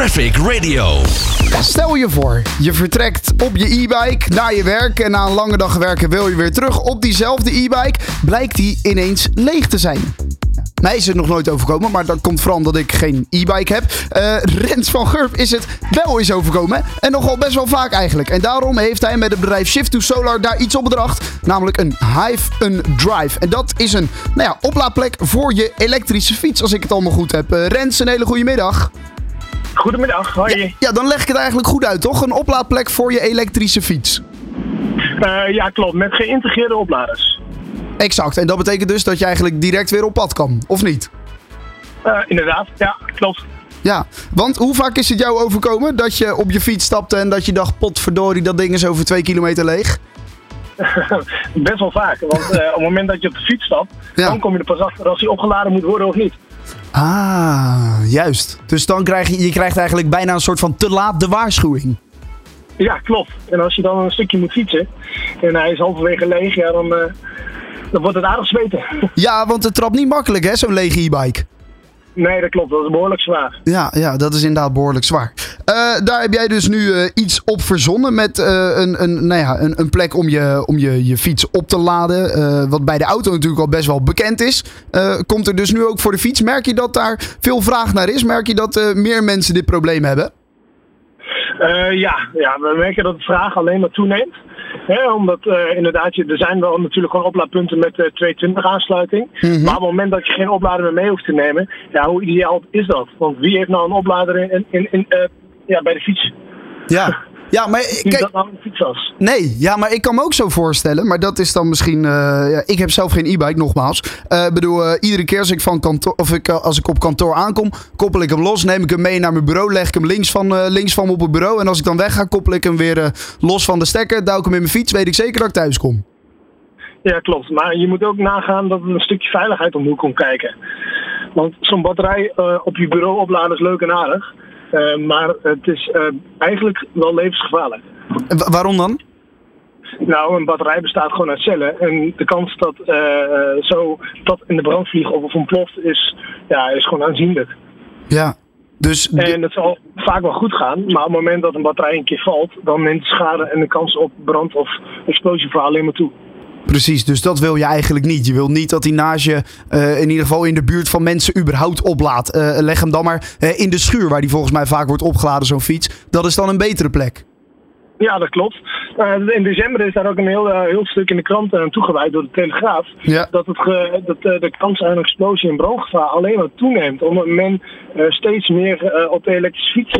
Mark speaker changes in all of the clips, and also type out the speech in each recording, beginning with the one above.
Speaker 1: Traffic Radio.
Speaker 2: Stel je voor, je vertrekt op je e-bike naar je werk en na een lange dag werken wil je weer terug op diezelfde e-bike. Blijkt die ineens leeg te zijn. Mij is het nog nooit overkomen, maar dat komt vooral omdat ik geen e-bike heb. Eh Rens van Gurp is het wel eens overkomen. En nogal best wel vaak eigenlijk. En daarom heeft hij met het bedrijf Shift to Solar daar iets op bedacht. Namelijk een Hive een Drive. En dat is een nou ja, oplaadplek voor je elektrische fiets, als ik het allemaal goed heb. Eh, Rens, een hele goede middag.
Speaker 3: Goedemiddag, hoi.
Speaker 2: Ja, ja, dan leg ik het eigenlijk goed uit, toch? Een oplaadplek voor je elektrische fiets.
Speaker 3: Eh, ja, klopt. Met geïntegreerde opladers.
Speaker 2: Exact. En dat betekent dus dat je eigenlijk direct weer op pad kan, of niet?
Speaker 3: Eh, inderdaad, ja, klopt.
Speaker 2: Ja, want hoe vaak is het jou overkomen dat je op je fiets stapte en dat je dacht, potverdorie, dat ding is over twee kilometer leeg?
Speaker 3: Best wel vaak. Want eh, op het moment dat je op de fiets stapt,
Speaker 2: Ja.
Speaker 3: dan kom je er pas achter als die opgeladen moet worden of niet.
Speaker 2: Ah, juist. Dus dan krijg je, je krijgt eigenlijk bijna een soort van te laat de waarschuwing.
Speaker 3: Ja, klopt. En als je dan een stukje moet fietsen en hij is halverwege leeg, ja, dan, eh, dan wordt het aardig zweten.
Speaker 2: Ja, want het trapt niet makkelijk, hè, zo'n lege e-bike.
Speaker 3: nee, dat klopt. Dat is behoorlijk zwaar.
Speaker 2: Ja, ja, dat is inderdaad behoorlijk zwaar. Eh, daar heb jij dus nu eh, iets op verzonnen met eh, een, een, nou ja, een, een plek om je, om je, je fiets op te laden. wat bij de auto natuurlijk al best wel bekend is. Komt er dus nu ook voor de fiets. Merk je dat daar veel vraag naar is? Merk je dat meer mensen dit probleem hebben?
Speaker 3: Ja, ja, we merken dat de vraag alleen maar toeneemt. Omdat inderdaad, je, er zijn wel natuurlijk gewoon oplaadpunten met eh 220 aansluiting.
Speaker 2: Mhm.
Speaker 3: Maar op het moment dat je geen oplader meer mee hoeft te nemen, ja, hoe ideaal is dat? Want wie heeft nou een oplader in, in, in, ja, bij de fiets?
Speaker 2: Ja. Ja, maar kijk,
Speaker 3: dat nou een?
Speaker 2: Nee, ja, maar ik kan me ook zo voorstellen. Maar dat is dan misschien. eh, ja, ik heb zelf geen e-bike, nogmaals. Eh, Ik bedoel, eh, iedere keer als ik, van kantoor, of ik, als ik op kantoor aankom, koppel ik hem los, neem ik hem mee naar mijn bureau, leg ik hem links van, links van me op het bureau. En als ik dan weg ga, koppel ik hem weer los van de stekker, duik hem in mijn fiets, weet ik zeker dat ik thuis kom.
Speaker 3: Ja, klopt. Maar je moet ook nagaan dat er een stukje veiligheid om de hoek komt kijken. Want zo'n batterij op je bureau opladen is leuk en aardig. Eh, maar het is eh, eigenlijk wel levensgevaarlijk.
Speaker 2: En wa- waarom dan?
Speaker 3: Nou, een batterij bestaat gewoon uit cellen. En de kans dat eh, zo dat in de brand vliegt of ontploft is, ja, is gewoon aanzienlijk.
Speaker 2: Ja. Dus.
Speaker 3: En het zal vaak wel goed gaan, maar op het moment dat een batterij een keer valt, dan neemt de schade en de kans op brand of explosie voor alleen maar toe.
Speaker 2: Precies, dus dat wil je eigenlijk niet. Je wil niet dat hij naast je, eh, in ieder geval in de buurt van mensen, überhaupt oplaadt. Eh, leg hem dan maar eh, in de schuur, waar die volgens mij vaak wordt opgeladen, zo'n fiets. Dat is dan een betere plek.
Speaker 3: Ja, dat klopt. In december is daar ook een heel, heel stuk in de krant aan toegewijd door de Telegraaf.
Speaker 2: Ja.
Speaker 3: Dat, het ge- dat de kans aan een explosie en brandgevaar alleen maar toeneemt. Omdat men steeds meer op de elektrische fiets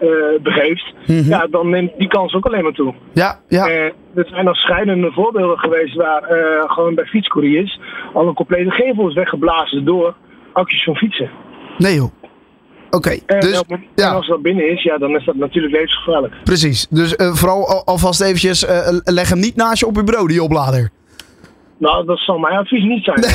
Speaker 3: eh, begeeft. Ja, dan neemt die kans ook alleen maar toe.
Speaker 2: Ja, ja.
Speaker 3: Eh, er zijn al schrijnende voorbeelden geweest waar eh, gewoon bij fietscouriers al een complete gevel is weggeblazen door accu's van fietsen.
Speaker 2: Nee joh. Oké,
Speaker 3: En,
Speaker 2: dus
Speaker 3: en
Speaker 2: ja,
Speaker 3: als dat binnen is, ja, dan is dat natuurlijk levensgevaarlijk.
Speaker 2: precies. Dus vooral al- alvast eventjes, leg hem niet naast je op je bureau, die oplader.
Speaker 3: Nou, dat zal mijn advies niet zijn.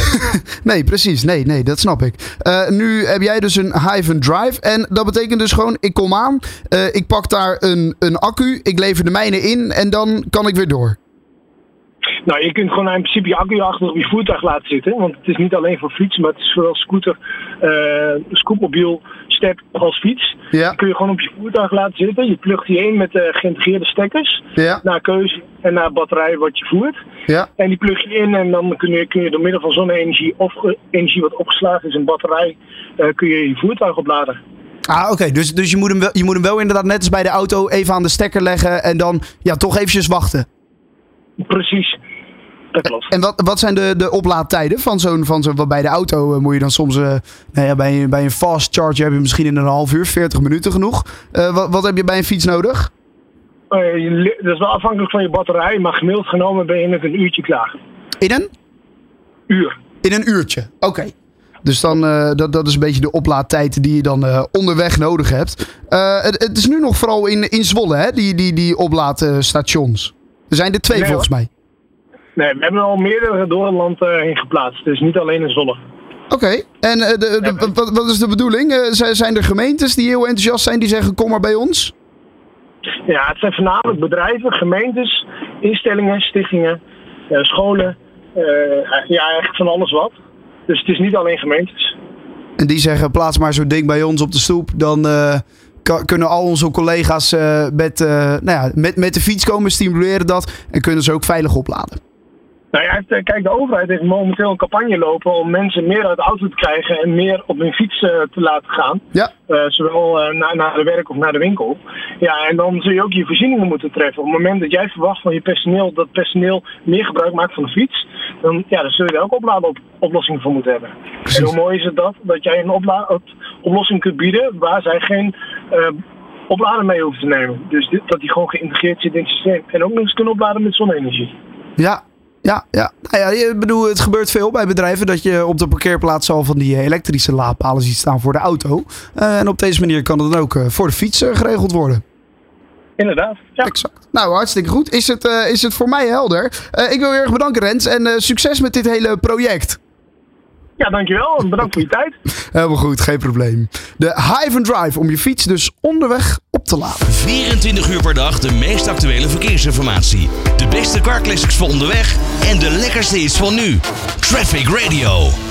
Speaker 2: Nee, precies. Nee, nee, dat snap ik. Eh, nu heb jij dus een Hive Drive. En dat betekent dus gewoon, ik kom aan, eh, ik pak daar een, een accu, ik lever de mijne in en dan kan ik weer door.
Speaker 3: Nou, je kunt gewoon in principe je accu achter op je voertuig laten zitten. Want het is niet alleen voor fietsen, maar het is zowel scooter, eh scootmobiel, step als fiets.
Speaker 2: Ja.
Speaker 3: Kun je gewoon op je voertuig laten zitten. Je plugt die in met eh, geïntegreerde stekkers.
Speaker 2: Ja,
Speaker 3: Naar keuze en naar batterij wat je voert.
Speaker 2: ja.
Speaker 3: En die plug je in en dan kun je, kun je door middel van zonne-energie of ge- energie wat opgeslagen is in batterij, eh, kun je je voertuig opladen.
Speaker 2: Ah, oké. Dus, dus je, moet hem wel, je moet hem wel inderdaad net als bij de auto even aan de stekker leggen en dan ja, toch eventjes wachten.
Speaker 3: Precies. Dat klopt.
Speaker 2: En wat, wat zijn de, de oplaadtijden van zo'n, van zo'n, bij de auto eh, moet je dan soms, eh, nou ja, bij, een- bij een fast charger heb je misschien in een half uur, 40 minuten genoeg. Eh, wat, wat heb je bij een fiets nodig?
Speaker 3: Je dat is wel afhankelijk van je batterij, maar gemiddeld genomen ben je met een uurtje klaar.
Speaker 2: In een?
Speaker 3: Uur.
Speaker 2: In een uurtje. Oké. Dus dan, dat, dat is een beetje de oplaadtijd die je dan onderweg nodig hebt. Het, het is nu nog vooral in, in Zwolle, hè, die, die, die oplaadstations. Er zijn er twee
Speaker 3: Nee,
Speaker 2: volgens mij.
Speaker 3: Nee, we hebben al meerdere door het land eh, heen geplaatst. Dus niet alleen in Zwolle.
Speaker 2: Oké, en eh, de, wat, wat is de bedoeling? Eh, zijn, er gemeentes die heel enthousiast zijn die zeggen kom maar bij ons?
Speaker 3: Ja, het zijn voornamelijk bedrijven, gemeentes, instellingen, stichtingen, scholen. ja, eigenlijk van alles wat. Dus het is niet alleen gemeentes.
Speaker 2: En die zeggen plaats maar zo'n ding bij ons op de stoep, dan, kunnen al onze collega's eh, met, eh, nou ja, met, met de fiets komen, stimuleren dat en kunnen ze ook veilig opladen.
Speaker 3: Nou ja, eh, kijk, de overheid heeft momenteel een campagne lopen om mensen meer uit de auto te krijgen en meer op hun fiets eh, te laten gaan.
Speaker 2: Ja,
Speaker 3: Eh, zowel naar, naar de werk of naar de winkel. Ja, en dan zul je ook je voorzieningen moeten treffen. Op het moment dat jij verwacht van je personeel dat personeel meer gebruik maakt van de fiets, dan, ja, dan zul je daar ook opladen op, oplossingen voor moeten hebben.
Speaker 2: Precies.
Speaker 3: En hoe mooi is het dat, dat jij een opla- oplossing kunt bieden waar zij geen oplader mee hoeven te nemen. Dus dit- dat die gewoon geïntegreerd zit in het systeem. En ook nog eens kunnen opladen met zonne-energie.
Speaker 2: ja. Ja, ja. Nou ja, ik bedoel, het gebeurt veel bij bedrijven dat je op de parkeerplaats al van die elektrische laadpalen ziet staan voor de auto. Eh, en op deze manier kan het dan ook eh, voor de fiets eh, geregeld worden.
Speaker 3: Inderdaad. Ja.
Speaker 2: Exact. Nou, hartstikke goed. Is het, is het voor mij helder? Ik wil je erg bedanken, Rens. En succes met dit hele project.
Speaker 3: ja, dankjewel. En bedankt voor je tijd.
Speaker 2: Helemaal goed, geen probleem. De Hive and Drive om je fiets dus onderweg op te laden.
Speaker 1: 24 uur per dag de meest actuele verkeersinformatie. De beste car classics voor onderweg en de lekkerste hits van nu. Traffic Radio.